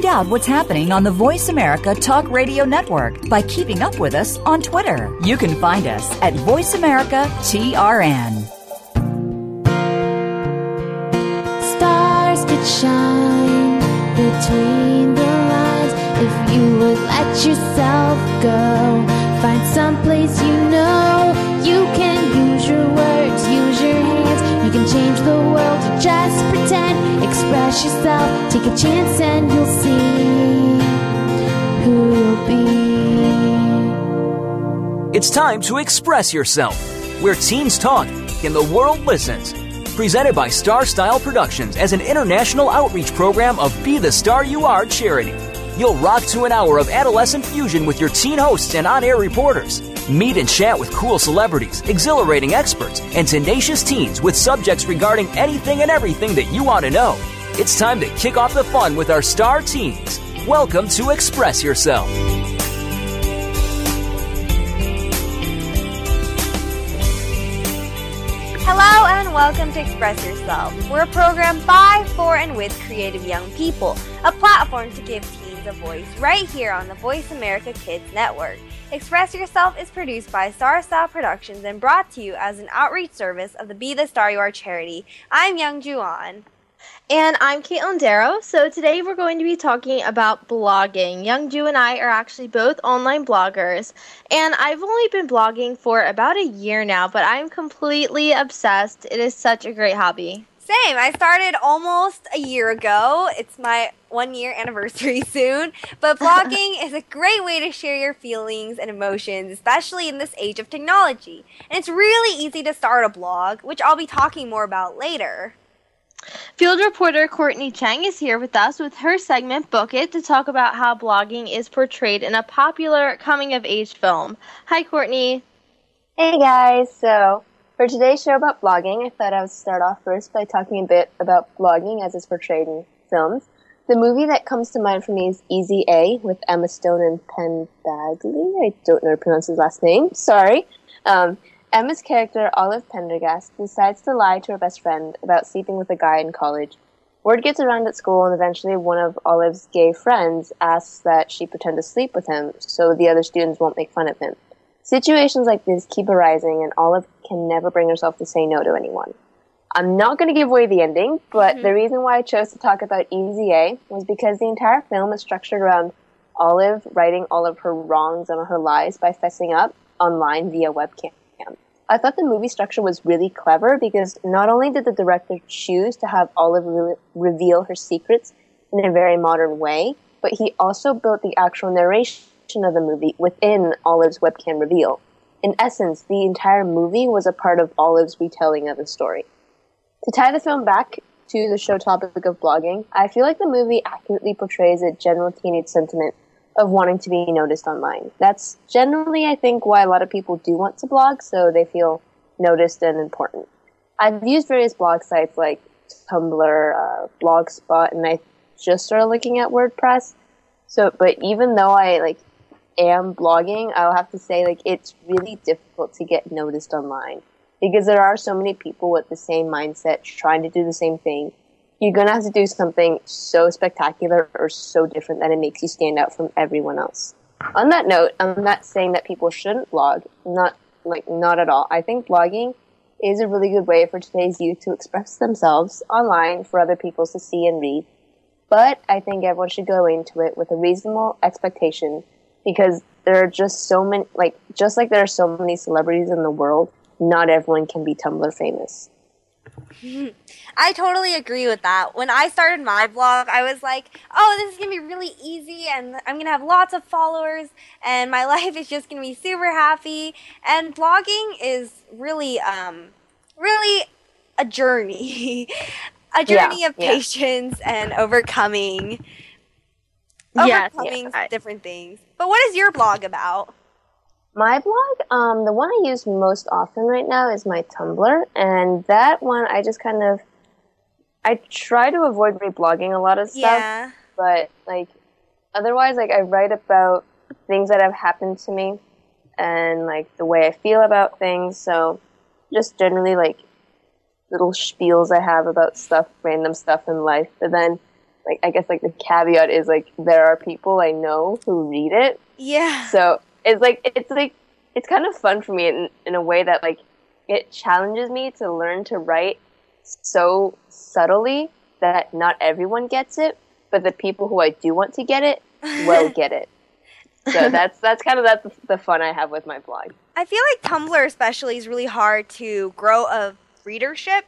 Find out what's happening on the Voice America Talk Radio Network by keeping up with us on Twitter. You can find us at Voice America TRN. Stars could shine between the lines if you would let yourself go. Find someplace you know you can use your words, change the world, you just pretend. Express yourself, take a chance, and you'll see who you'll be. It's time to express yourself, where teens talk and the world listens. Presented by Star Style Productions as an international outreach program of Be the Star You Are charity. You'll rock to an hour of adolescent fusion with your teen hosts and on air reporters. Meet and chat with cool celebrities, exhilarating experts, and tenacious teens with subjects regarding anything and everything that you want to know. It's time to kick off the fun with our star teens. Welcome to Express Yourself. Hello and welcome to Express Yourself. We're a program by, for, and with creative young people, a platform to give a voice right here on the Voice America Kids Network. Express Yourself is produced by Star Style Productions and brought to you as an outreach service of the Be the Star You Are charity. I'm Youngjoo Ahn. And I'm Katelyn Darrow. So today we're going to be talking about blogging. Youngjoo and I are actually both online bloggers. And I've only been blogging for about a year now, but I'm completely obsessed. It is such a great hobby. Same. I started almost a year ago. It's my one year anniversary soon. But blogging is a great way to share your feelings and emotions, especially in this age of technology. And it's really easy to start a blog, which I'll be talking more about later. Field reporter Courtney Cheng is here with us with her segment Book It to talk about how blogging is portrayed in a popular coming of age film. Hi, Courtney. Hey, guys. So, for today's show about blogging, I thought I would start off first by talking a bit about blogging as it's portrayed in films. The movie that comes to mind for me is Easy A with Emma Stone and Penn Badgley. I don't know how to pronounce his last name. Sorry. Um, Emma's character, Olive Penderghast, decides to lie to her best friend about sleeping with a guy in college. Word gets around at school, and eventually one of Olive's gay friends asks that she pretend to sleep with him so the other students won't make fun of him. Situations like this keep arising, and Olive can never bring herself to say no to anyone. I'm not going to give away the ending, but mm-hmm. the reason why I chose to talk about Easy A was because the entire film is structured around Olive writing all of her wrongs and her lies by fessing up online via webcam. I thought the movie structure was really clever because not only did the director choose to have Olive re- reveal her secrets in a very modern way, but he also built the actual narration of the movie within Olive's webcam reveal. In essence, the entire movie was a part of Olive's retelling of the story. To tie the film back to the show topic of blogging, I feel like the movie accurately portrays a general teenage sentiment of wanting to be noticed online. That's generally, I think, why a lot of people do want to blog, so they feel noticed and important. I've used various blog sites like Tumblr, uh, Blogspot, and I just started looking at WordPress. So, but even though I like am blogging, I'll have to say like it's really difficult to get noticed online because there are so many people with the same mindset trying to do the same thing you're gonna have to do something so spectacular or so different that it makes you stand out from everyone else. On that note, I'm not saying that people shouldn't blog. Not like not at all. I think blogging is a really good way for today's youth to express themselves online for other people to see and read. But I think everyone should go into it with a reasonable expectation because there are just so many like just like there are so many celebrities in the world, not everyone can be Tumblr famous. I totally agree with that. When I started my blog, I was like, oh, this is going to be really easy and I'm going to have lots of followers and my life is just going to be super happy. And blogging is really, um, really a journey. a journey yeah, of patience yeah. and overcoming Yes, overcoming yeah, I- different things. But what is your blog about? My blog, um, the one I use most often right now is my Tumblr, and that one I just kind of, I try to avoid reblogging a lot of stuff, Yeah. but like, otherwise, like I write about things that have happened to me, and like the way I feel about things. So, just generally like little spiels I have about stuff, random stuff in life. But then, like I guess like the caveat is like there are people I know who read it, Yeah. so it's like it's like it's kind of fun for me in, in a way that like it challenges me to learn to write so subtly that not everyone gets it, but the people who I do want to get it will get it. So that's that's kind of that's the fun I have with my blog. I feel like Tumblr especially is really hard to grow a readership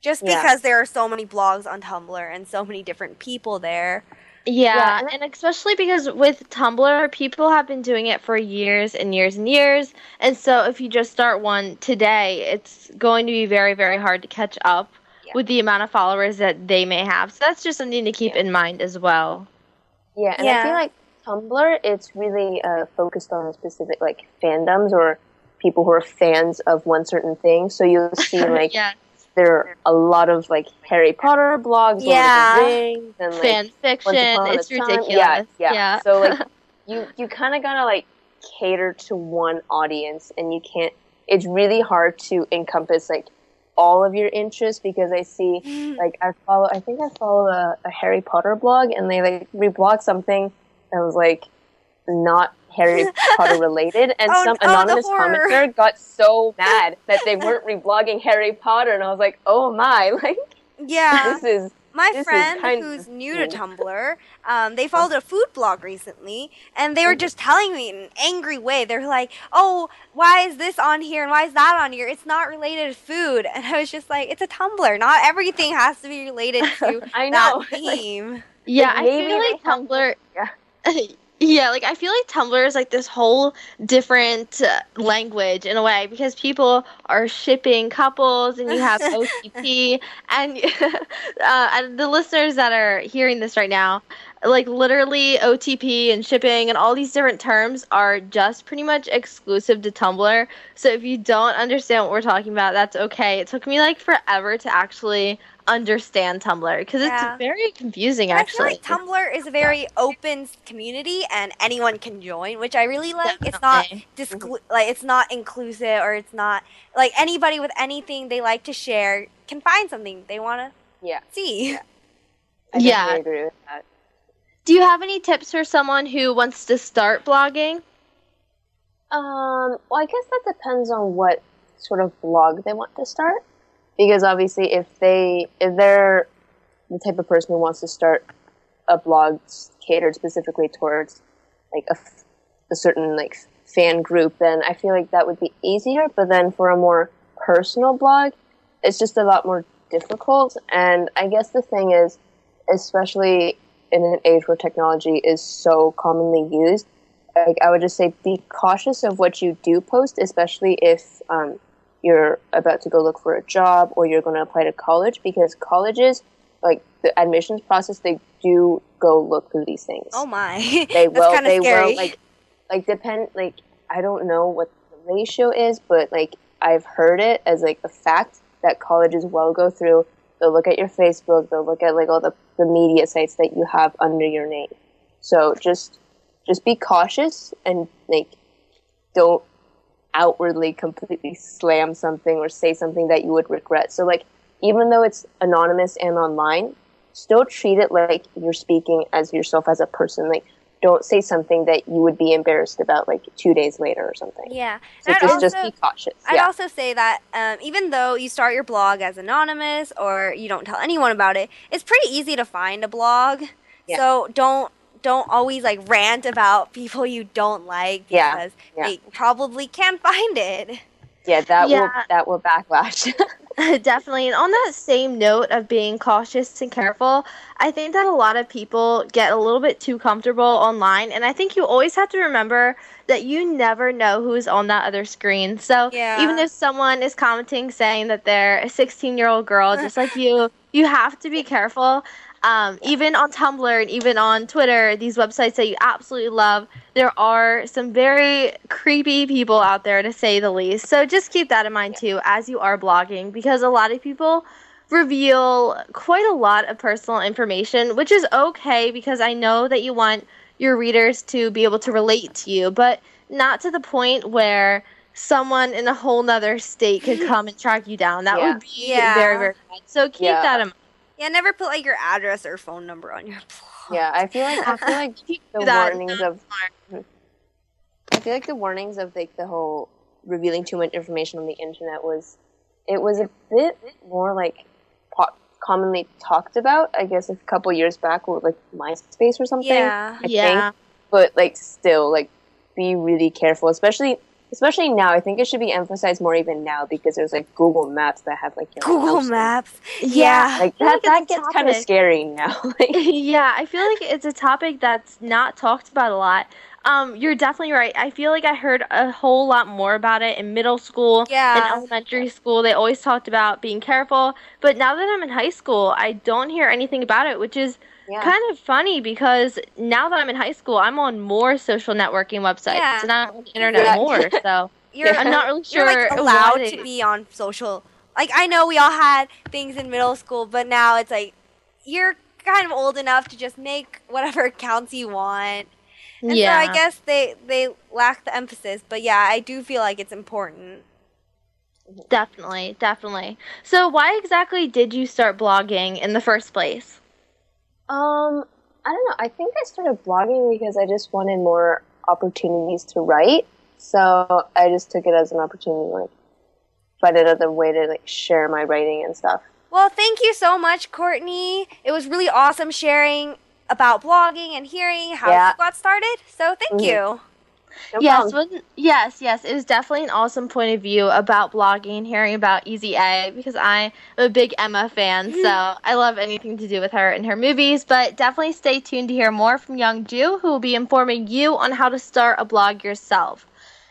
just Yeah. because there are so many blogs on Tumblr and so many different people there. Yeah, Yeah, and and especially because with Tumblr, people have been doing it for years and years and years. And so if you just start one today, it's going to be very, very hard to catch up Yeah. with the amount of followers that they may have. So that's just something to keep in mind as well. Yeah, and Yeah. I feel like Tumblr it's really uh, focused on specific like fandoms or people who are fans of one certain thing. So you'll see like yeah, there are a lot of like Harry Potter blogs, Yeah. Lord of the Rings, and like fan fiction, Once Upon a it's ridiculous. Yeah, yeah. yeah. So like you you kind of gotta like cater to one audience, and you can't. It's really hard to encompass like all of your interests because I see mm. like I follow. I think I follow a, a Harry Potter blog, and they like reblog something that was like not Harry Potter related, and Oh, some oh, anonymous horror. commenter got so mad that they weren't reblogging Harry Potter, and I was like, oh my, like Yeah. this is My This friend kind who's new to. Tumblr, um, they followed a food blog recently, and they were just telling me in an angry way. They're like, "Oh, why is this on here and why is that on here? It's not related to food." And I was just like, "It's a Tumblr. Not everything has to be related to I that know. Like, theme." Yeah, I feel like they have- Tumblr. Yeah. Yeah, like I feel like Tumblr is like this whole different uh, language in a way because people are shipping couples and you have OTP and uh, and the listeners that are hearing this right now, like literally OTP and shipping and all these different terms are just pretty much exclusive to Tumblr. So if you don't understand what we're talking about, that's okay. It took me like forever to actually understand Tumblr because Yeah. it's very confusing And I actually. feel like Tumblr is a very open community, and anyone can join, which I really like. It's not Definitely. disclu- like it's not inclusive, or it's not like anybody with anything they like to share can find something they want to yeah, see. I Yeah. agree with that. Do you have any tips for someone who wants to start blogging? Um, well, I guess that depends on what sort of blog they want to start. Because obviously, if they if they're the type of person who wants to start a blog catered specifically towards like a, a certain like fan group, then I feel like that would be easier. But then for a more personal blog, it's just a lot more difficult. And I guess the thing is, especially in an age where technology is so commonly used, like I would just say be cautious of what you do post, especially if um, you're about to go look for a job or you're going to apply to college, because colleges, like the admissions process, they do go look through these things. Oh my, they that's will. They scary. will. Like, like depend. Like I don't know what the ratio is, but like I've heard it as like a fact that colleges will go through. They'll look at your Facebook. They'll look at like all the, the media sites that you have under your name. So just just be cautious and like don't outwardly completely slam something or say something that you would regret. So like even though it's anonymous and online, still treat it like you're speaking as yourself as a person. Like don't say something that you would be embarrassed about like two days later or something. yeah, So just just be cautious. I'd yeah. also say that um, even though you start your blog as anonymous or you don't tell anyone about it, it's pretty easy to find a blog. Yeah. So don't don't always like rant about people you don't like because yeah. they probably can't find it. yeah, that will that will backlash. Definitely. And on that same note of being cautious and careful, I think that a lot of people get a little bit too comfortable online. And I think you always have to remember that you never know who's on that other screen. So Yeah. even if someone is commenting saying that they're a 16 year old girl just like you, you have to be careful. Um, even on Tumblr and even on Twitter, these websites that you absolutely love, there are some very creepy people out there to say the least. So just keep that in mind too as you are blogging because a lot of people reveal quite a lot of personal information, which is okay because I know that you want your readers to be able to relate to you, but not to the point where someone in a whole nother state could come and track you down. That Yeah. would be Yeah. very, very bad. So keep Yeah. that in mind. Yeah, never put like your address or phone number on your blog. Yeah, I feel like I feel like the That- warnings of I feel like the warnings of like the whole revealing too much information on the internet was it was a bit more like po- commonly talked about. I guess a couple years back with like MySpace or something. Yeah. I Yeah. think, but like still like be really careful, especially especially now. I think it should be emphasized more even now because there's like Google Maps that have like Google. Maps. Yeah. Like that, that gets kind of scary now. like, yeah, I feel like it's a topic that's not talked about a lot. Um, you're definitely right. I feel like I heard a whole lot more about it in middle school Yeah. and elementary school. They always talked about being careful, but now that I'm in high school, I don't hear anything about it, which is yeah. kind of funny because now that I'm in high school, I'm on more social networking websites Yeah. and I'm on the internet Yeah. more. So You're, I'm not really you're sure like allowed to be on social. Like I know we all had things in middle school, but now it's like you're kind of old enough to just make whatever accounts you want. And yeah. so I guess they they lack the emphasis, but yeah, I do feel like it's important. Definitely, definitely. So, why exactly did you start blogging in the first place? Um, I don't know. I think I started blogging because I just wanted more opportunities to write. So I just took it as an opportunity, to, like find another way to like share my writing and stuff. Well, thank you so much, Courtney. It was really awesome sharing about blogging and hearing how Yeah. you got started. So thank Mhm. you. No yes, wasn't- yes, yes. It was definitely an awesome point of view about blogging hearing about Easy A because I'm a big Emma fan, mm. so I love anything to do with her and her movies. But definitely stay tuned to hear more from Youngjoo, who will be informing you on how to start a blog yourself.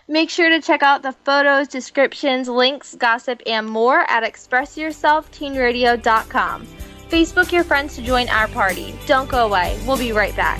Make sure to check out the photos, descriptions, links, gossip, and more at expressyourselfteenradio.com. Facebook your friends to join our party. Don't go away. We'll be right back.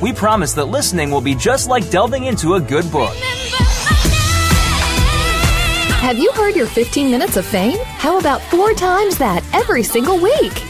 We promise that listening will be just like delving into a good book. Have you heard your 15 minutes of fame? How about four times that every single week?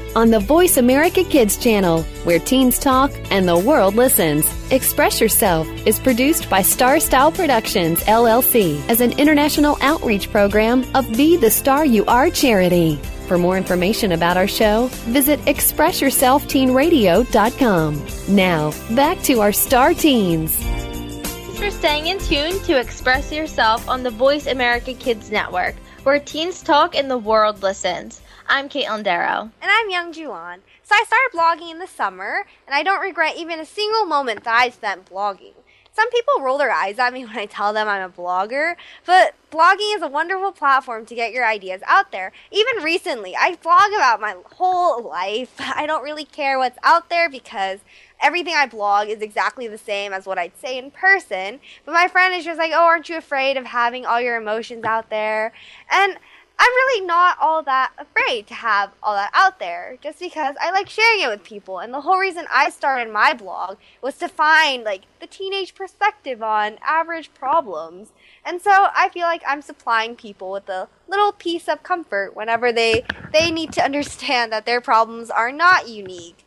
on the Voice America Kids channel, where teens talk and the world listens. Express Yourself is produced by Star Style Productions, LLC, as an international outreach program of Be the Star You Are charity. For more information about our show, visit expressyourselfteenradio.com. Now, back to our star teens. Thanks for staying in tune to Express Yourself on the Voice America Kids Network, where teens talk and the world listens. I'm Katelyn Darrow. And I'm Youngjoo Ahn. So I started blogging in the summer, and I don't regret even a single moment that I spent blogging. Some people roll their eyes at me when I tell them I'm a blogger, but blogging is a wonderful platform to get your ideas out there. Even recently, I blog about my whole life. I don't really care what's out there because everything I blog is exactly the same as what I'd say in person. But my friend is just like, oh, aren't you afraid of having all your emotions out there? And I'm really not all that afraid to have all that out there just because I like sharing it with people. And the whole reason I started my blog was to find like the teenage perspective on average problems. And so I feel like I'm supplying people with a little piece of comfort whenever they they need to understand that their problems are not unique.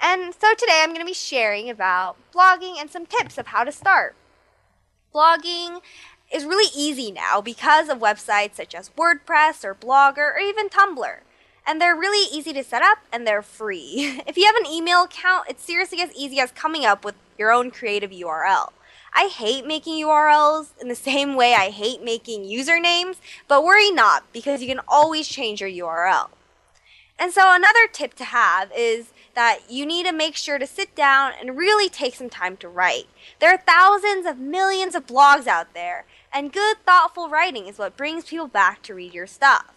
And so today I'm going to be sharing about blogging and some tips of how to start. Blogging is really easy now because of websites such as WordPress or Blogger or even Tumblr. And they're really easy to set up and they're free. if you have an email account, it's seriously as easy as coming up with your own creative URL. I hate making URLs in the same way I hate making usernames, but worry not because you can always change your URL. And so another tip to have is that you need to make sure to sit down and really take some time to write. There are thousands of millions of blogs out there, and good, thoughtful writing is what brings people back to read your stuff.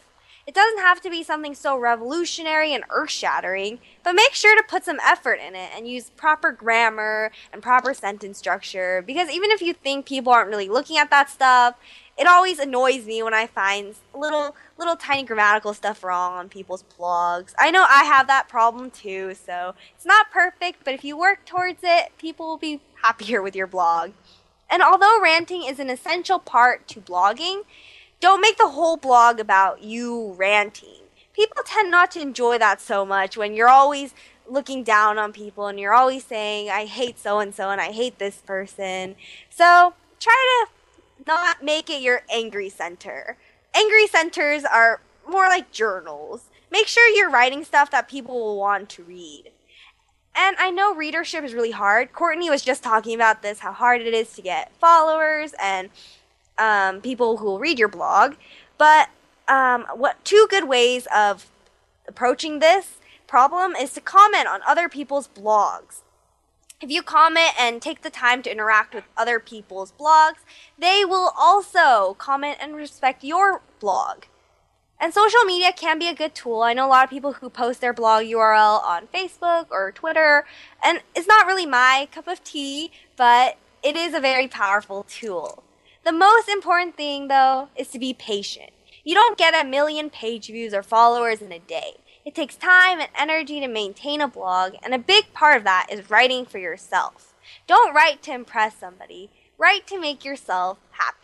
It doesn't have to be something so revolutionary and earth shattering, but make sure to put some effort in it and use proper grammar and proper sentence structure because even if you think people aren't really looking at that stuff, it always annoys me when I find little little tiny grammatical stuff wrong on people's blogs. I know I have that problem too, so it's not perfect, but if you work towards it, people will be happier with your blog. And although ranting is an essential part to blogging, don't make the whole blog about you ranting. People tend not to enjoy that so much when you're always looking down on people and you're always saying, I hate so and so and I hate this person. So try to not make it your angry center. Angry centers are more like journals. Make sure you're writing stuff that people will want to read. And I know readership is really hard. Courtney was just talking about this, how hard it is to get followers and um, people who will read your blog. But um, what two good ways of approaching this problem is to comment on other people's blogs. If you comment and take the time to interact with other people's blogs, they will also comment and respect your blog. And social media can be a good tool. I know a lot of people who post their blog URL on Facebook or Twitter, and it's not really my cup of tea, but it is a very powerful tool. The most important thing, though, is to be patient. You don't get a million page views or followers in a day. It takes time and energy to maintain a blog, and a big part of that is writing for yourself. Don't write to impress somebody, write to make yourself happy.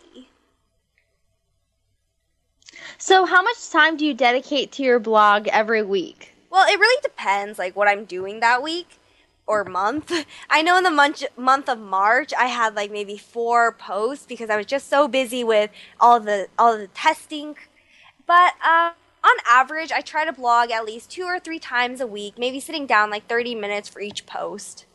So, how much time do you dedicate to your blog every week? Well, it really depends, like what I'm doing that week or month. I know in the month month of March, I had like maybe four posts because I was just so busy with all the all the testing. But uh, on average, I try to blog at least two or three times a week, maybe sitting down like 30 minutes for each post.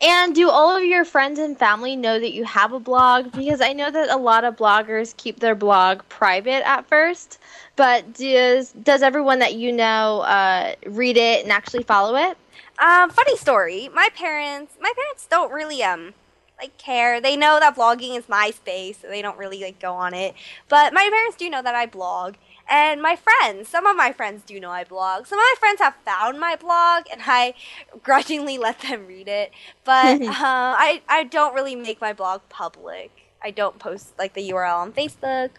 And do all of your friends and family know that you have a blog? Because I know that a lot of bloggers keep their blog private at first, but does does everyone that you know uh, read it and actually follow it? Um, funny story. My parents, my parents don't really um like care. They know that blogging is my space, so they don't really like go on it. But my parents do know that I blog, and my friends, some of my friends do know I blog. Some of my friends have found my blog, and I grudgingly let them read it. But uh, I I don't really make my blog public. I don't post like the URL on Facebook.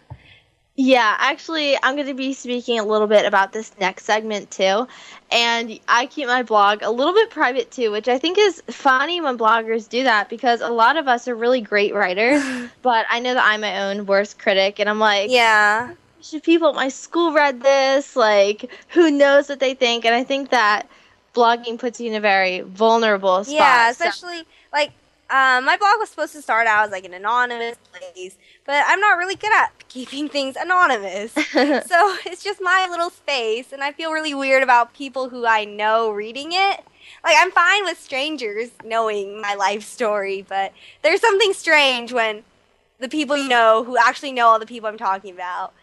Yeah, actually, I'm going to be speaking a little bit about this next segment too. And I keep my blog a little bit private too, which I think is funny when bloggers do that because a lot of us are really great writers, but I know that I'm my own worst critic and I'm like, yeah, should people at my school read this? Like, who knows what they think? And I think that blogging puts you in a very vulnerable spot. Yeah, especially so. like Um, my blog was supposed to start out as like an anonymous place, but I'm not really good at keeping things anonymous. so it's just my little space, and I feel really weird about people who I know reading it. Like I'm fine with strangers knowing my life story, but there's something strange when the people you know who actually know all the people I'm talking about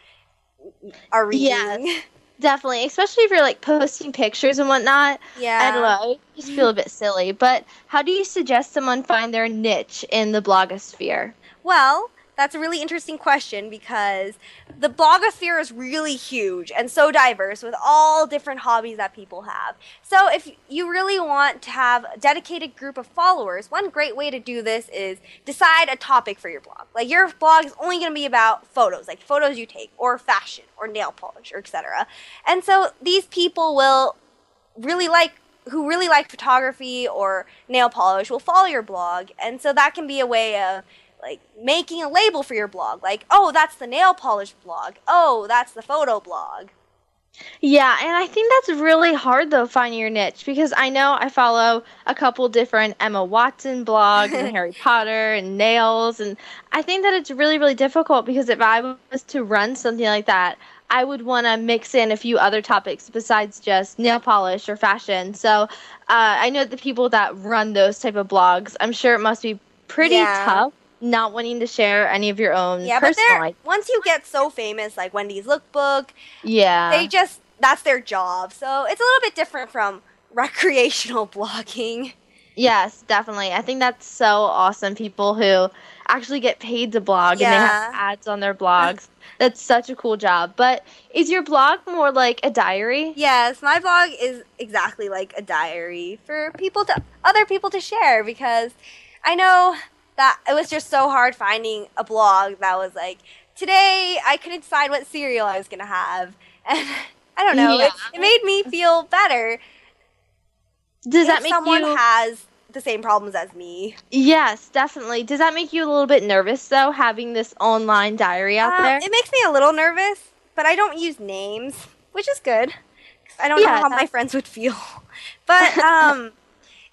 are reading. Yes. Definitely, especially if you're like posting pictures and whatnot. Yeah. I don't know. I just feel a bit silly. But how do you suggest someone find their niche in the blogosphere? Well, that's a really interesting question because the blogosphere is really huge and so diverse with all different hobbies that people have. So if you really want to have a dedicated group of followers, one great way to do this is decide a topic for your blog. Like your blog is only going to be about photos, like photos you take or fashion or nail polish or etc. And so these people will really like who really like photography or nail polish will follow your blog and so that can be a way of like making a label for your blog like oh that's the nail polish blog oh that's the photo blog Yeah, and I think that's really hard though finding your niche because I know I follow a couple different Emma Watson blogs and Harry Potter and nails and I think that it's really really difficult because if I was to run something like that, I would want to mix in a few other topics besides just nail polish or fashion. So, uh, I know the people that run those type of blogs, I'm sure it must be pretty Yeah. tough not wanting to share any of your own yeah but they're life. once you get so famous like wendy's lookbook Yeah. they just that's their job so it's a little bit different from recreational blogging Yes, definitely. I think that's so awesome. People who actually get paid to blog and they have ads on their blogs. That's such a cool job. But is your blog more like a diary? Yes, my blog is exactly like a diary for people to other people to share because I know that it was just so hard finding a blog that was like today I couldn't decide what cereal I was gonna have, and I don't know. It, it made me feel better. Does that make someone you has the same problems as me? Yes, definitely. Does that make you a little bit nervous though, having this online diary out Uh, there? It makes me a little nervous, but I don't use names, which is good. I don't Yeah, know how my friends would feel. But um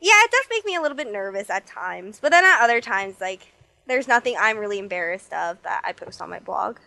yeah, it does make me a little bit nervous at times. But then at other times like there's nothing I'm really embarrassed of that I post on my blog.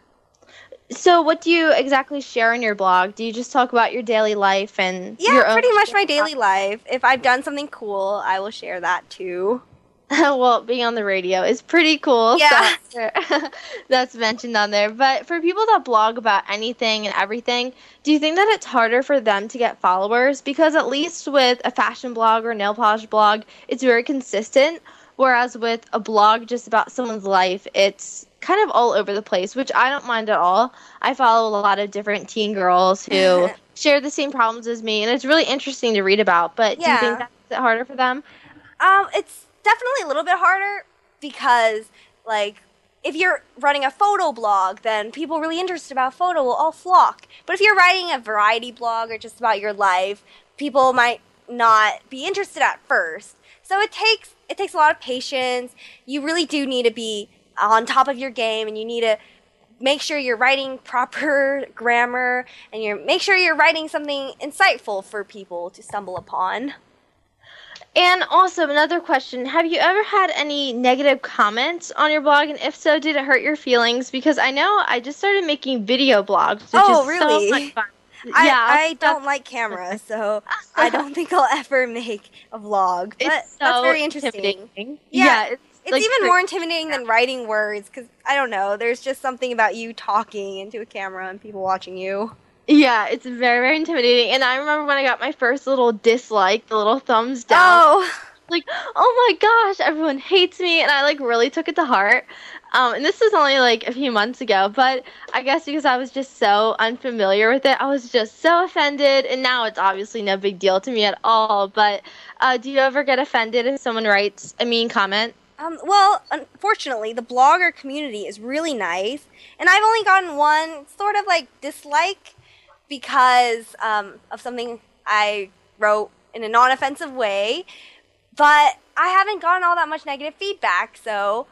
So, what do you exactly share on your blog? Do you just talk about your daily life and Yeah, pretty much my daily life. If I've done something cool, I will share that too. well, being on the radio is pretty cool. Yeah. so that's mentioned on there. But for people that blog about anything and everything, do you think that it's harder for them to get followers? Because at least with a fashion blog or nail polish blog, it's very consistent. Whereas with a blog just about someone's life, it's kind of all over the place, which I don't mind at all. I follow a lot of different teen girls who share the same problems as me, and it's really interesting to read about. But do you Yeah. think that's harder for them? Um, it's definitely a little bit harder because, like, if you're running a photo blog, then people really interested about photo will all flock. But if you're writing a variety blog or just about your life, people might not be interested at first. So it takes it takes a lot of patience. You really do need to be on top of your game, and you need to make sure you're writing proper grammar, and you're make sure you're writing something insightful for people to stumble upon. And also another question: Have you ever had any negative comments on your blog? And if so, did it hurt your feelings? Because I know I just started making video blogs. Which Oh, is really? So much fun. I, yeah, I don't like cameras, so I don't think I'll ever make a vlog. But It's that's so very interesting. intimidating. Yeah, Yeah, it's, it's, like, even more intimidating than writing words because I don't know. There's just something about you talking into a camera and people watching you. Yeah, it's very very intimidating. And I remember when I got my first little dislike, the little thumbs down. Oh, like oh my gosh everyone hates me. And i like really took it to heart. Um, and this was only like a few months ago but i guess because i was just so unfamiliar with it i was just so offended. And now it's obviously no big deal to me at all. But uh, do you ever get offended if someone writes a mean comment? Um, well, unfortunately, the blogger community is really nice, and I've only gotten one sort of like dislike because um, of something I wrote in a non-offensive way. But I haven't gotten all that much negative feedback, so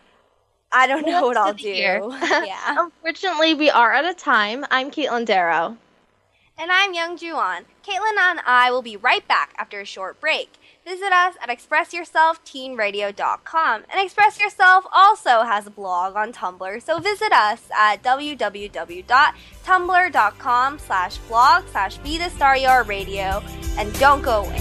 I don't know what I'll do. yeah. unfortunately we are out of time i'm katelyn darrow And I'm Youngjoo Ahn. Katelyn and I will be right back after a short break. Visit us at expressyourselfteenradio.com. And Express Yourself also has a blog on Tumblr, so visit us at www.tumblr.com slash blog slash be the star you are radio and don't go away.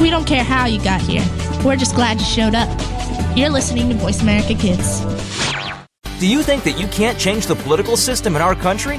We don't care how you got here. We're just glad you showed up. You're listening to Voice America Kids. Do you think that you can't change the political system in our country?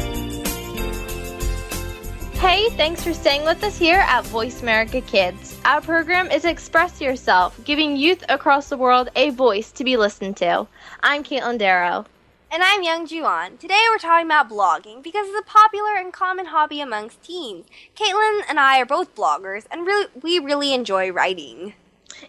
Hey, thanks for staying with us here at Voice America Kids. Our program is Express Yourself, giving youth across the world a voice to be listened to. I'm Katelyn Darrow. And I'm Youngjoo Ahn. Today we're talking about blogging because it's a popular and common hobby amongst teens. Katelyn and I are both bloggers, and really, we really enjoy writing.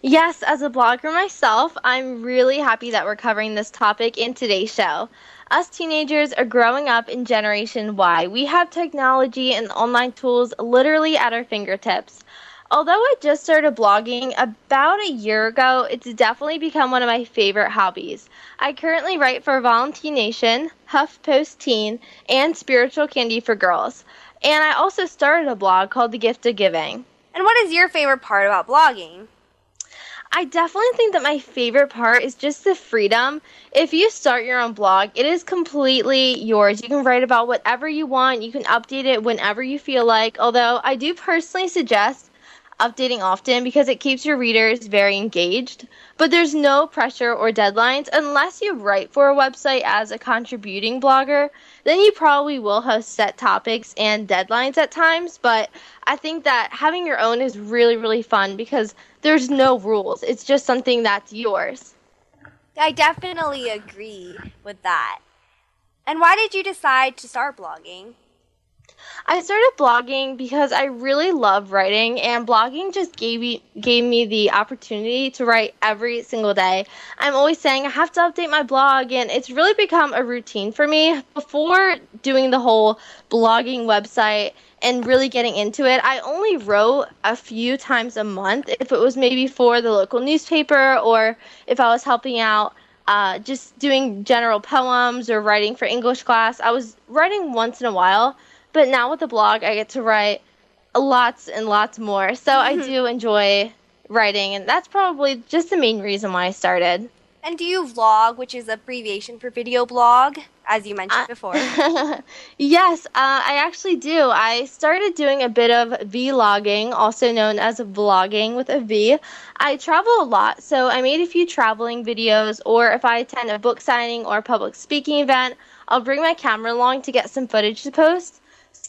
Yes, as a blogger myself, I'm really happy that we're covering this topic in today's show. Us teenagers are growing up in Generation Y. We have technology and online tools literally at our fingertips. Although I just started blogging about a year ago, it's definitely become one of my favorite hobbies. I currently write for Valentine Nation, HuffPost Teen, and Spiritual Candy for Girls. And I also started a blog called The Gift of Giving. And what is your favorite part about blogging? I definitely think that my favorite part is just the freedom. If you start your own blog, it is completely yours. You can write about whatever you want, you can update it whenever you feel like. Although, I do personally suggest updating often because it keeps your readers very engaged. But there's no pressure or deadlines unless you write for a website as a contributing blogger. Then you probably will have set topics and deadlines at times. But I think that having your own is really, really fun because there's no rules. It's just something that's yours. I definitely agree with that. And why did you decide to start blogging? I started blogging because I really love writing, and blogging just gave me gave me the opportunity to write every single day. I'm always saying I have to update my blog, and it's really become a routine for me. Before doing the whole blogging website and really getting into it, I only wrote a few times a month. If it was maybe for the local newspaper, or if I was helping out. Uh, just doing general poems or writing for English class. I was writing once in a while, but now with the blog, I get to write lots and lots more. So I do enjoy writing, and that's probably just the main reason why I started. And do you vlog, which is abbreviation for video blog, as you mentioned before? yes, uh, I actually do. I started doing a bit of vlogging, also known as vlogging with a V. I travel a lot, so I made a few traveling videos, or if I attend a book signing or a public speaking event, I'll bring my camera along to get some footage to post.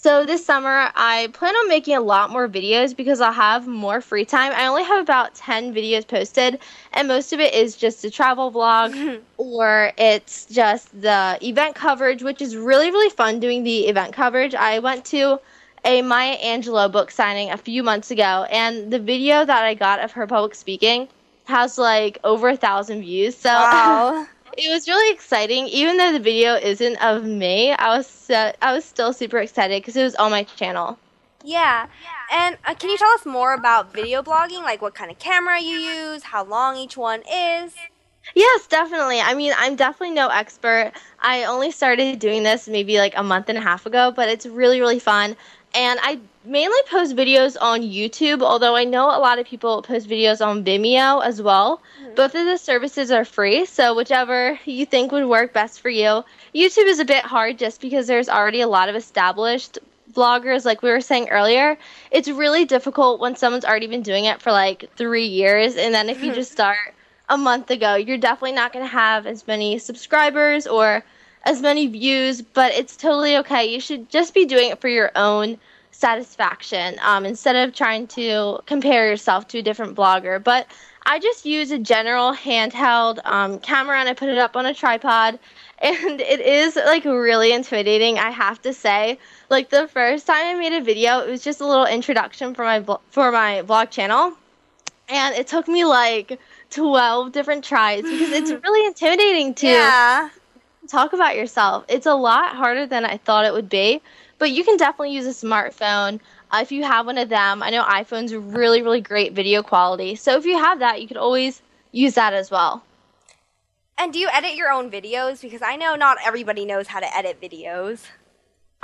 So this summer, I plan on making a lot more videos because I'll have more free time. I only have about 10 videos posted, and most of it is just a travel vlog or it's just the event coverage, which is really, really fun doing the event coverage. I went to a Maya Angelou book signing a few months ago, and the video that I got of her public speaking has like over a thousand views. So Wow. it was really exciting. Even though the video isn't of me, I was so, I was still super excited because it was on my channel. Yeah. And uh, can you tell us more about video blogging? Like what kind of camera you use, how long each one is? Yes, definitely. I mean, I'm definitely no expert. I only started doing this maybe like a month and a half ago, but it's really, really fun. And I mainly post videos on YouTube, although I know a lot of people post videos on Vimeo as well. Both of the services are free, so whichever you think would work best for you. YouTube is a bit hard just because there's already a lot of established vloggers, like we were saying earlier. It's really difficult when someone's already been doing it for like three years, and then if you just start a month ago, you're definitely not going to have as many subscribers or as many views, but it's totally okay. You should just be doing it for your own satisfaction um, instead of trying to compare yourself to a different blogger. But I just use a general handheld um, camera and I put it up on a tripod. And it is like really intimidating, I have to say. Like the first time I made a video, it was just a little introduction for my for my vlog channel, and it took me like 12 different tries because it's really intimidating to Yeah. talk about yourself. It's a lot harder than I thought it would be, but you can definitely use a smartphone. Uh, if you have one of them, I know iPhones really, really great video quality. So if you have that, you could always use that as well. And do you edit your own videos? Because I know not everybody knows how to edit videos.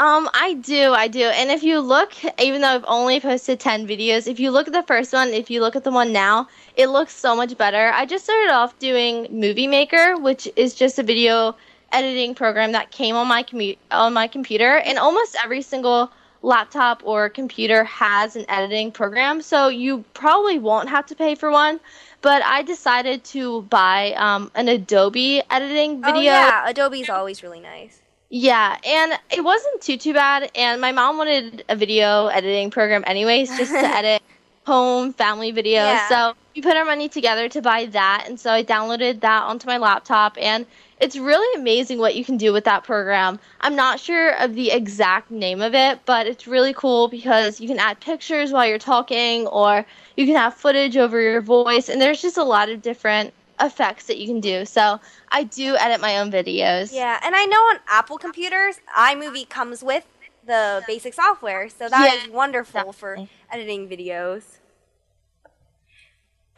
Um, I do, I do. And if you look, even though I've only posted 10 videos, if you look at the first one, if you look at the one now, it looks so much better. I just started off doing Movie Maker, which is just a video editing program that came on my commu- on my computer, and almost every single laptop or computer has an editing program, so you probably won't have to pay for one. But I decided to buy um, an Adobe editing video. Oh yeah, Adobe's always really nice. Yeah, and it wasn't too too bad. And my mom wanted a video editing program anyways, just to edit home family videos. Yeah. So we put our money together to buy that, and so I downloaded that onto my laptop, and it's really amazing what you can do with that program. I'm not sure of the exact name of it, but it's really cool because you can add pictures while you're talking, or you can have footage over your voice, and there's just a lot of different effects that you can do. So I do edit my own videos. Yeah, and I know on Apple computers, iMovie comes with the basic software, so that is Yeah, wonderful for editing videos.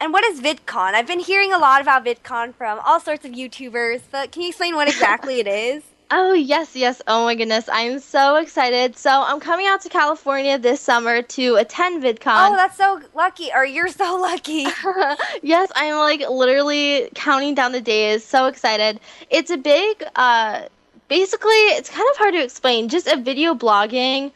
And what is VidCon? I've been hearing a lot about VidCon from all sorts of YouTubers, but can you explain what exactly it is? Oh, yes, yes. Oh my goodness. I am so excited. So, I'm coming out to California this summer to attend VidCon. Oh, that's so lucky, or you're so lucky. yes, I'm like literally counting down the days. So excited. It's a big, uh, basically, it's kind of hard to explain. Just a video blogging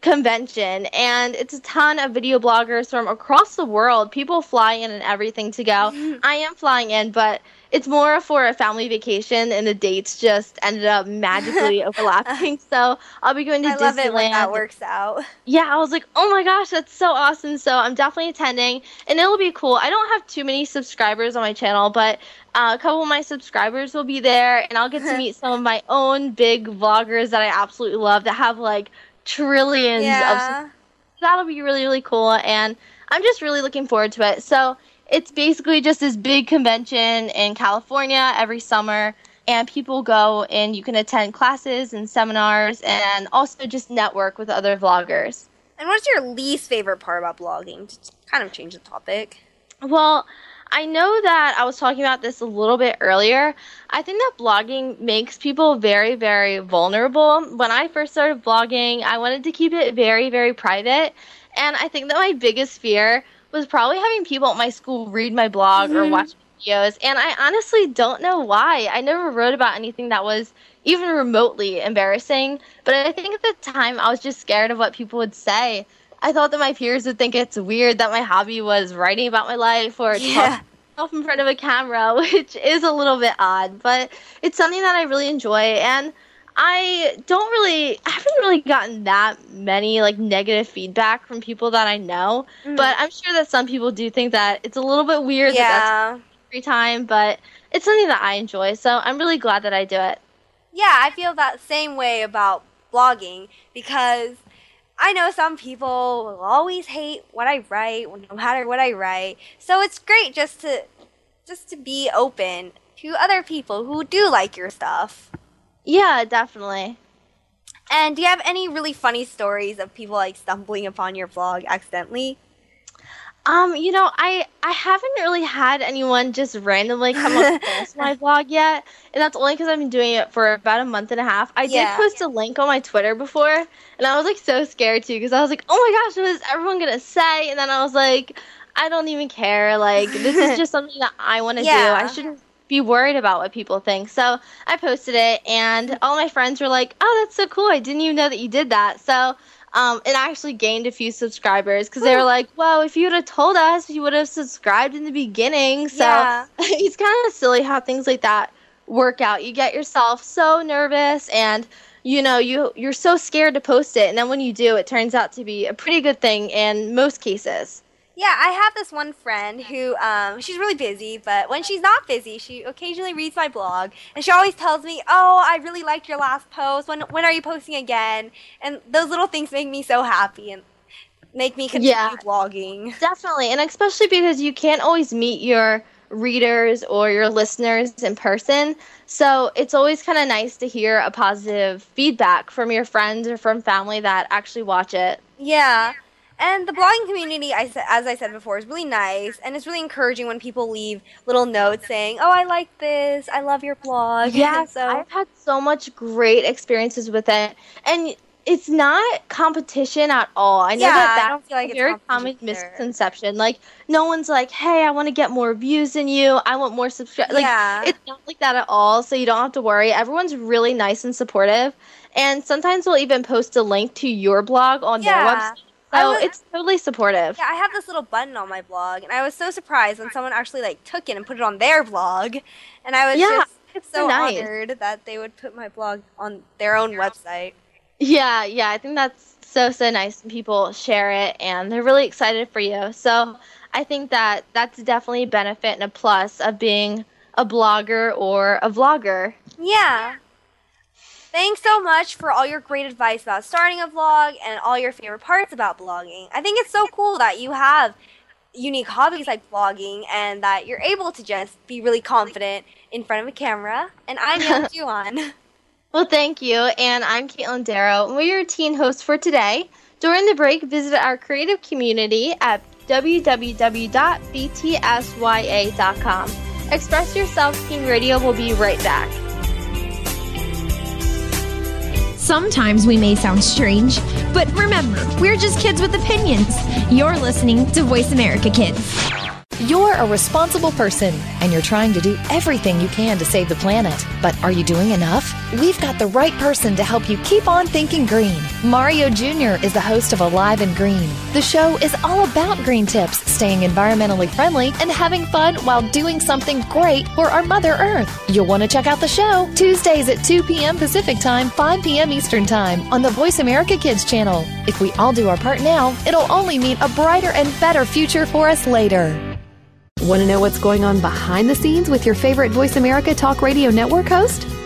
convention, and it's a ton of video bloggers from across the world. People fly in and everything to go. I am flying in, but it's more for a family vacation, and the dates just ended up magically overlapping. So I'll be going to I love it when that works out. Yeah, I was like, oh my gosh, that's so awesome. So I'm definitely attending, and it'll be cool. I don't have too many subscribers on my channel, but uh, a couple of my subscribers will be there, and I'll get to meet some of my own big vloggers that I absolutely love that have like trillions of Yeah. that'll be really really cool and i'm just really looking forward to it so it's basically just this big convention in california every summer and people go and you can attend classes and seminars and also just network with other vloggers And what's your least favorite part about blogging? To kind of change the topic. Well, I know that I was talking about this a little bit earlier. I think that blogging makes people very, very vulnerable. When I first started blogging, I wanted to keep it very, very private. And I think that my biggest fear was probably having people at my school read my blog or mm-hmm. watch videos. And I honestly don't know why. I never wrote about anything that was even remotely embarrassing. But I think at the time I was just scared of what people would say. I thought that my peers would think it's weird that my hobby was writing about my life or Yeah. talking in front of a camera, which is a little bit odd, but it's something that I really enjoy and I don't really I haven't really gotten that many like negative feedback from people that I know, mm. but I'm sure that some people do think that it's a little bit weird that Yeah. that's free time, but it's something that I enjoy. So I'm really glad that I do it. Yeah, I feel that same way about blogging because I know some people will always hate what I write, no matter what I write. So it's great just to just to be open to other people who do like your stuff. Yeah, definitely. And do you have any really funny stories of people like stumbling upon your blog accidentally? Um, you know, I I haven't really had anyone just randomly come across my blog yet, and that's only because I've been doing it for about a month and a half. I Yeah. did post a link on my Twitter before, and I was like so scared too because I was like, oh my gosh, what is everyone gonna say? And then I was like, I don't even care. Like this is just something that I want to Yeah. do. I shouldn't be worried about what people think. So I posted it, and all my friends were like, oh, that's so cool. I didn't even know that you did that. So. Um, it actually gained a few subscribers because they were like, "Well, if you would have told us, you would have subscribed in the beginning." So Yeah. it's kind of silly how things like that work out. You get yourself so nervous, and you know you you're so scared to post it, and then when you do, it turns out to be a pretty good thing in most cases. Yeah, I have this one friend who um, she's really busy, but when she's not busy, she occasionally reads my blog, and she always tells me, "Oh, I really liked your last post. When when are you posting again?" And those little things make me so happy and make me continue Yeah. blogging. Definitely, and especially because you can't always meet your readers or your listeners in person. So it's always kind of nice to hear a positive feedback from your friends or from family that actually watch it. Yeah. And the blogging community, I, as I said before, is really nice, and it's really encouraging when people leave little notes saying, "Oh, I like this. I love your blog." Yes, so I've had so much great experiences with it, and it's not competition at all. I know Yeah, that that's don't like a very common misconception. Like, no one's like, "Hey, I want to get more views than you. I want more subscribers." Like, Yeah. it's not like that at all. So you don't have to worry. Everyone's really nice and supportive, and sometimes we'll even post a link to your blog on their website. So was- it's totally supportive. Yeah, I have this little button on my blog, and I was so surprised when someone actually like took it and put it on their blog, and I was Yeah, just it's so so nice. honored that they would put my blog on their own website. Yeah, yeah, I think that's so so nice. People share it and they're really excited for you. So I think that that's definitely a benefit and a plus of being a blogger or a vlogger. Yeah. Thanks so much for all your great advice about starting a vlog and all your favorite parts about blogging. I think it's so cool that you have unique hobbies like vlogging and that you're able to just be really confident in front of a camera. And I'm Young Juan. Well, thank you. And I'm Katelyn Darrow. and We're your teen hosts for today. During the break, visit our creative community at www.btsya.com. Express Yourself Teen Radio will be right back. Sometimes we may sound strange, but remember, we're just kids with opinions. You're listening to Voice America Kids. You're a responsible person and you're trying to do everything you can to save the planet. But are you doing enough? We've got the right person to help you keep on thinking green. Mario Jr. is the host of Alive and Green. The show is all about green tips, staying environmentally friendly, and having fun while doing something great for our Mother Earth. You'll want to check out the show Tuesdays at 2 p.m. Pacific Time, 5 p.m. Eastern Time on the Voice America Kids channel. If we all do our part now, it'll only mean a brighter and better future for us later. Want to know what's going on behind the scenes with your favorite Voice America Talk Radio Network host?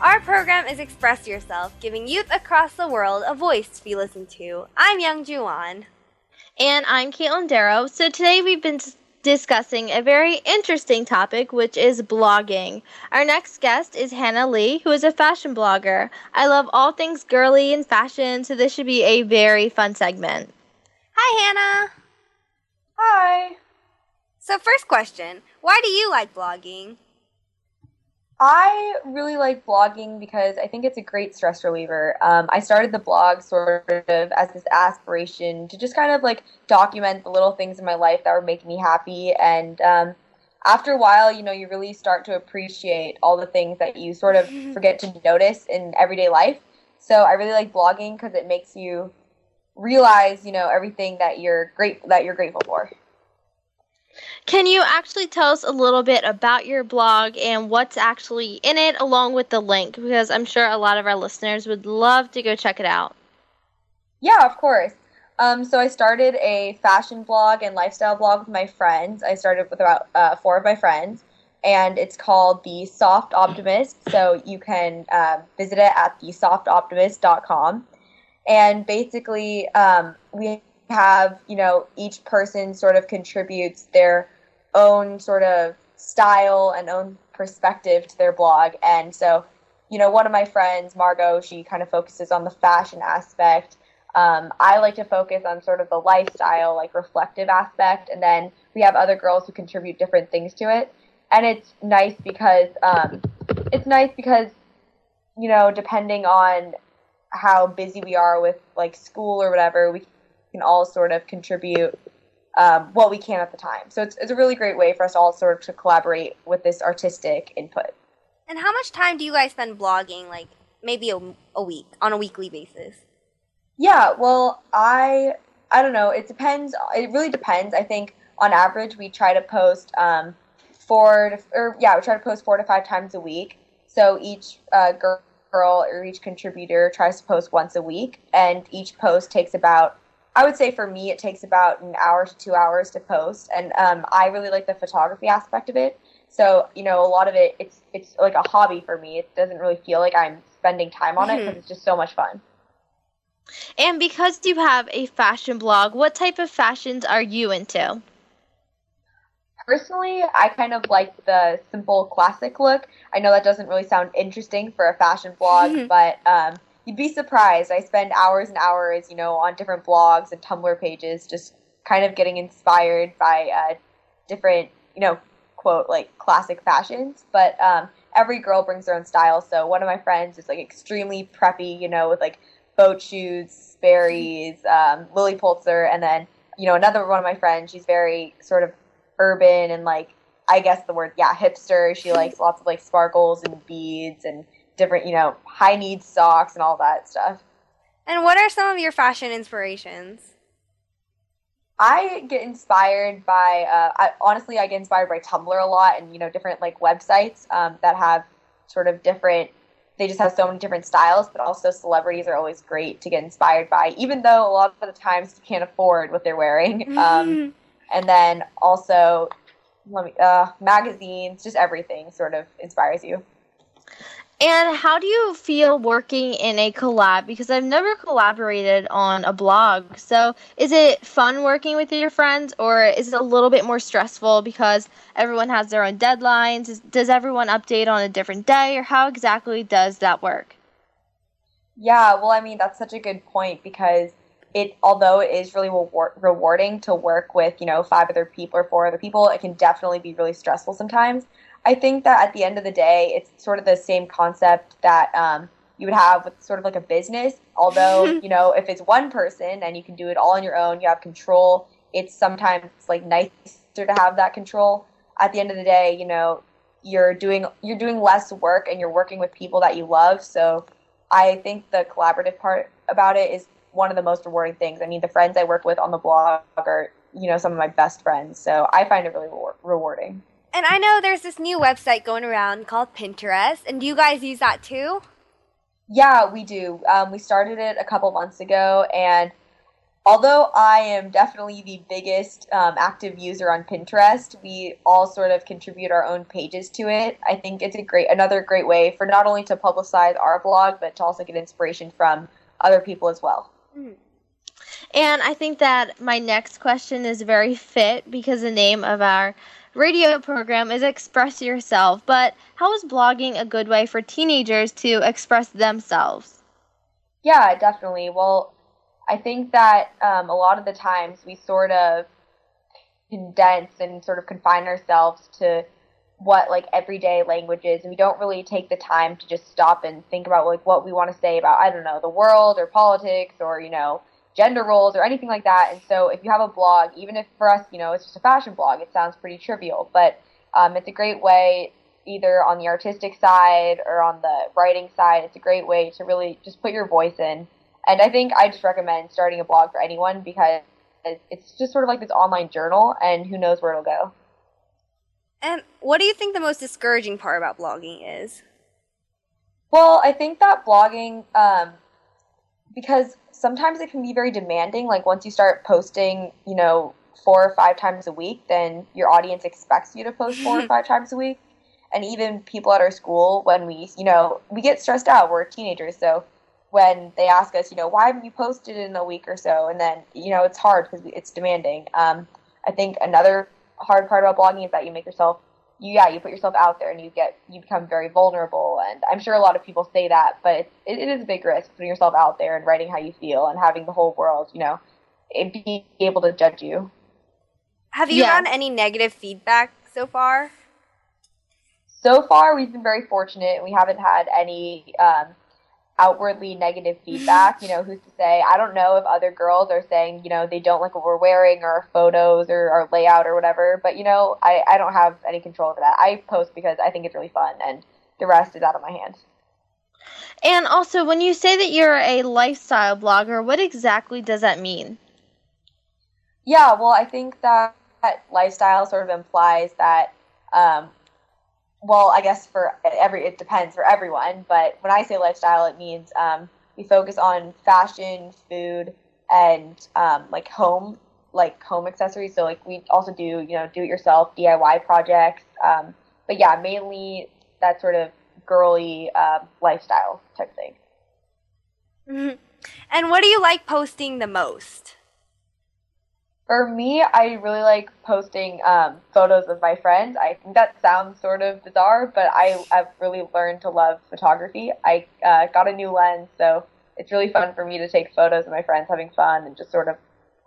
Our program is Express Yourself, giving youth across the world a voice to be listened to. I'm Youngjoo Ahn. And I'm Katelyn Darrow. So today we've been discussing a very interesting topic, which is blogging. Our next guest is Hannah Li, who is a fashion blogger. I love all things girly and fashion, so this should be a very fun segment. Hi, Hannah. Hi. So, first question Why do you like blogging? I really like blogging because I think it's a great stress reliever. Um, I started the blog sort of as this aspiration to just kind of like document the little things in my life that were making me happy. And um, after a while, you know, you really start to appreciate all the things that you sort of forget to notice in everyday life. So I really like blogging because it makes you realize, you know, everything that you're great that you're grateful for. Can you actually tell us a little bit about your blog and what's actually in it, along with the link? Because I'm sure a lot of our listeners would love to go check it out. Yeah, of course. Um, so I started a fashion blog and lifestyle blog with my friends. I started with about uh, four of my friends, and it's called the Soft Optimist. So you can uh, visit it at thesoftoptimist.com. And basically, um, we have, you know, each person sort of contributes their own sort of style and own perspective to their blog. And so, you know, one of my friends, Margot, she kind of focuses on the fashion aspect. Um, I like to focus on sort of the lifestyle, like reflective aspect. And then we have other girls who contribute different things to it. And it's nice because um, it's nice because, you know, depending on how busy we are with like school or whatever, we can all sort of contribute um, what we can at the time. So it's, it's a really great way for us all sort of to collaborate with this artistic input. And how much time do you guys spend blogging, like maybe a, a week, on a weekly basis? Yeah, well, I I don't know. It depends. It really depends. I think on average we try to post um, four to, or yeah, we try to post four to five times a week. So each uh, girl or each contributor tries to post once a week, and each post takes about I would say for me, it takes about an hour to two hours to post, and um, I really like the photography aspect of it. So you know, a lot of it, it's it's like a hobby for me. It doesn't really feel like I'm spending time on it because it's just so much fun. And because you have a fashion blog, what type of fashions are you into? Personally, I kind of like the simple classic look. I know that doesn't really sound interesting for a fashion blog, but um, you'd be surprised. I spend hours and hours, you know, on different blogs and Tumblr pages, just kind of getting inspired by uh, different, you know, quote like classic fashions. But um, every girl brings their own style. So one of my friends is like extremely preppy, you know, with like boat shoes, Sperry's, um, Lilly Pulitzer, and then you know another one of my friends. She's very sort of urban and like I guess the word yeah hipster. She likes lots of like sparkles and beads and different, you know, high need socks and all that stuff. And what are some of your fashion inspirations? I get inspired by, uh, I, honestly, I get inspired by Tumblr a lot and, you know, different like websites um, that have sort of different, they just have so many different styles, but also celebrities are always great to get inspired by, even though a lot of the times you can't afford what they're wearing. Um, and then also, let me, uh, magazines, just everything sort of inspires you. And how do you feel working in a collab? Because I've never collaborated on a blog. So is it fun working with your friends, or is it a little bit more stressful because everyone has their own deadlines? Does everyone update on a different day, or how exactly does that work? Yeah, well, I mean, that's such a good point because it, although it is really reward, rewarding to work with, you know, five other people or four other people, it can definitely be really stressful sometimes. I think that at the end of the day, it's sort of the same concept that um, you would have with sort of like a business. Although, you know, if it's one person and you can do it all on your own, you have control. It's sometimes like nicer to have that control. At the end of the day, you know, you're doing you're doing less work and you're working with people that you love. So I think the collaborative part about it is one of the most rewarding things. I mean, the friends I work with on the blog are, you know, some of my best friends. So I find it really re- rewarding. And I know there's this new website going around called Pinterest, and do you guys use that too? Yeah, we do. Um, we started it a couple months ago, and although I am definitely the biggest um, active user on Pinterest, we all sort of contribute our own pages to it. I think it's a great, another great way for not only to publicize our blog, but to also get inspiration from other people as well. Mm. And I think that my next question is very fit because the name of our radio program is Express Yourself. But how is blogging a good way for teenagers to express themselves? Yeah, definitely. Well, I think that um, a lot of the times we sort of condense and sort of confine ourselves to what like everyday language is and we don't really take the time to just stop and think about like what we want to say about I don't know the world or politics or you know gender roles or anything like that and so if you have a blog even if for us you know it's just a fashion blog it sounds pretty trivial but um, it's a great way either on the artistic side or on the writing side it's a great way to really just put your voice in and I think I just recommend starting a blog for anyone because it's just sort of like this online journal and who knows where it'll go. And what do you think the most discouraging part about blogging is? Well, I think that blogging, um, because sometimes it can be very demanding. Like once you start posting, you know, four or five times a week, then your audience expects you to post four or five times a week. And even people at our school, when we, you know, we get stressed out. We're teenagers, so when they ask us, you know, why haven't you posted in a week or so? And then, you know, it's hard because it's demanding. Um, I think another hard part about blogging is that you make yourself you yeah you put yourself out there and you get you become very vulnerable. And i'm sure a lot of people say that but it, it is a big risk putting yourself out there and writing how you feel and having the whole world you know be able to judge you. Have you gotten any negative feedback so far? So far we've been very fortunate. We haven't had any um, outwardly negative feedback. You know, who's to say? I don't know if other girls are saying, you know, they don't like what we're wearing or our photos or our layout or whatever. But, you know, I, I don't have any control over that. I post because I think it's really fun and the rest is out of my hands. And also, when you say that you're a lifestyle blogger, what exactly does that mean? Yeah, well, I think that, that lifestyle sort of implies that um, well, I guess for every it depends for everyone, but when I say lifestyle, it means um, we focus on fashion, food, and um, like home, like home accessories. So like we also do you know do it yourself DIY projects. Um, but yeah, mainly that sort of girly uh, lifestyle type thing. Mm-hmm. And what do you like posting the most? For me, I really like posting um, photos of my friends. I think that sounds sort of bizarre, but I, have really learned to love photography. I uh, got a new lens, so it's really fun for me to take photos of my friends having fun and just sort of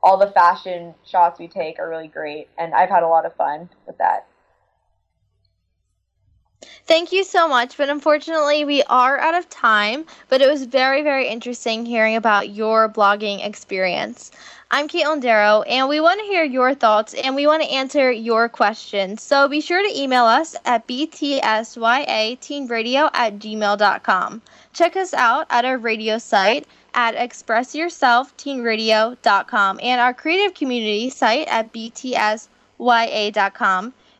all the fashion shots we take are really great, and I've had a lot of fun with that. Thank you so much, but unfortunately, we are out of time. But it was very, very interesting hearing about your blogging experience. I'm Katelyn Darrow, and we want to hear your thoughts and we want to answer your questions. So be sure to email us at btsyateenradio at gmail.com. Check us out at our radio site at expressyourselfteenradio.com and our creative community site at btsya.com.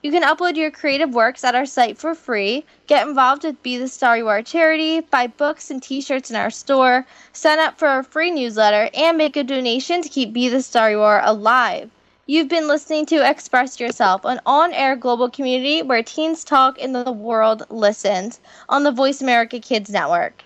You can upload your creative works at our site for free, get involved with Be the Star You Are charity, buy books and t shirts in our store, sign up for our free newsletter, and make a donation to keep Be the Star You Are alive. You've been listening to Express Yourself, an on air global community where teens talk and the world listens on the Voice America Kids Network.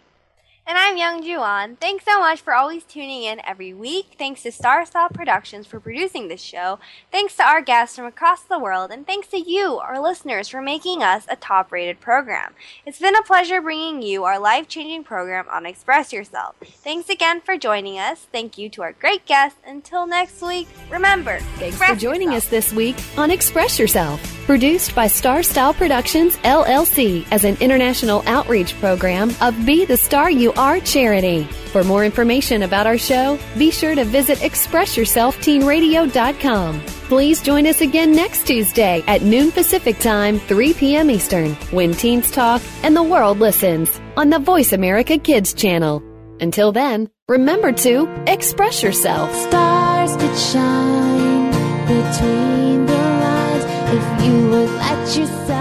And I'm Youngjoo Ahn. Thanks so much for always tuning in every week. Thanks to Star Style Productions for producing this show. Thanks to our guests from across the world. And thanks to you, our listeners, for making us a top rated program. It's been a pleasure bringing you our life changing program on Express Yourself. Thanks again for joining us. Thank you to our great guests. Until next week, remember, thanks for joining yourself. us this week on Express Yourself. Produced by Star Style Productions, LLC, as an international outreach program of Be the Star You our charity. For more information about our show, be sure to visit ExpressYourselfTeenRadio.com. Please join us again next Tuesday at noon Pacific Time, 3 p.m. Eastern, when teens talk and the world listens on the Voice America Kids channel. Until then, remember to express yourself. Stars could shine between the lines if you would let yourself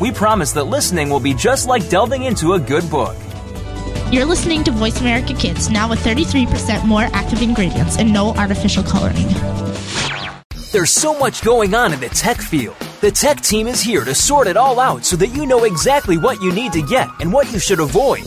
We promise that listening will be just like delving into a good book. You're listening to Voice America Kids, now with 33% more active ingredients and no artificial coloring. There's so much going on in the tech field. The tech team is here to sort it all out so that you know exactly what you need to get and what you should avoid.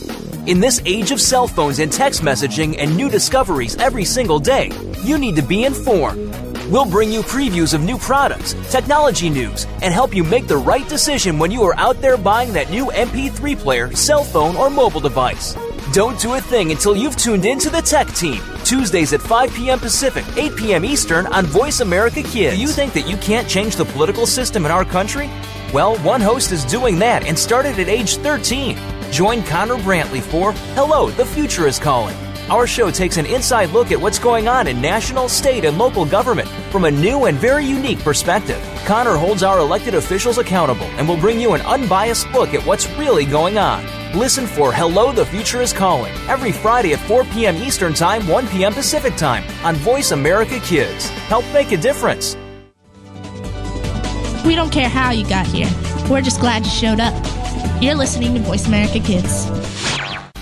In this age of cell phones and text messaging and new discoveries every single day, you need to be informed. We'll bring you previews of new products, technology news, and help you make the right decision when you are out there buying that new MP3 player, cell phone, or mobile device. Don't do a thing until you've tuned in to the tech team. Tuesdays at 5 p.m. Pacific, 8 p.m. Eastern on Voice America Kids. Do you think that you can't change the political system in our country? Well, one host is doing that and started at age 13. Join Connor Brantley for Hello, the Future is Calling. Our show takes an inside look at what's going on in national, state, and local government from a new and very unique perspective. Connor holds our elected officials accountable and will bring you an unbiased look at what's really going on. Listen for Hello, the Future is Calling every Friday at 4 p.m. Eastern Time, 1 p.m. Pacific Time on Voice America Kids. Help make a difference. We don't care how you got here. We're just glad you showed up. You're listening to Voice America Kids.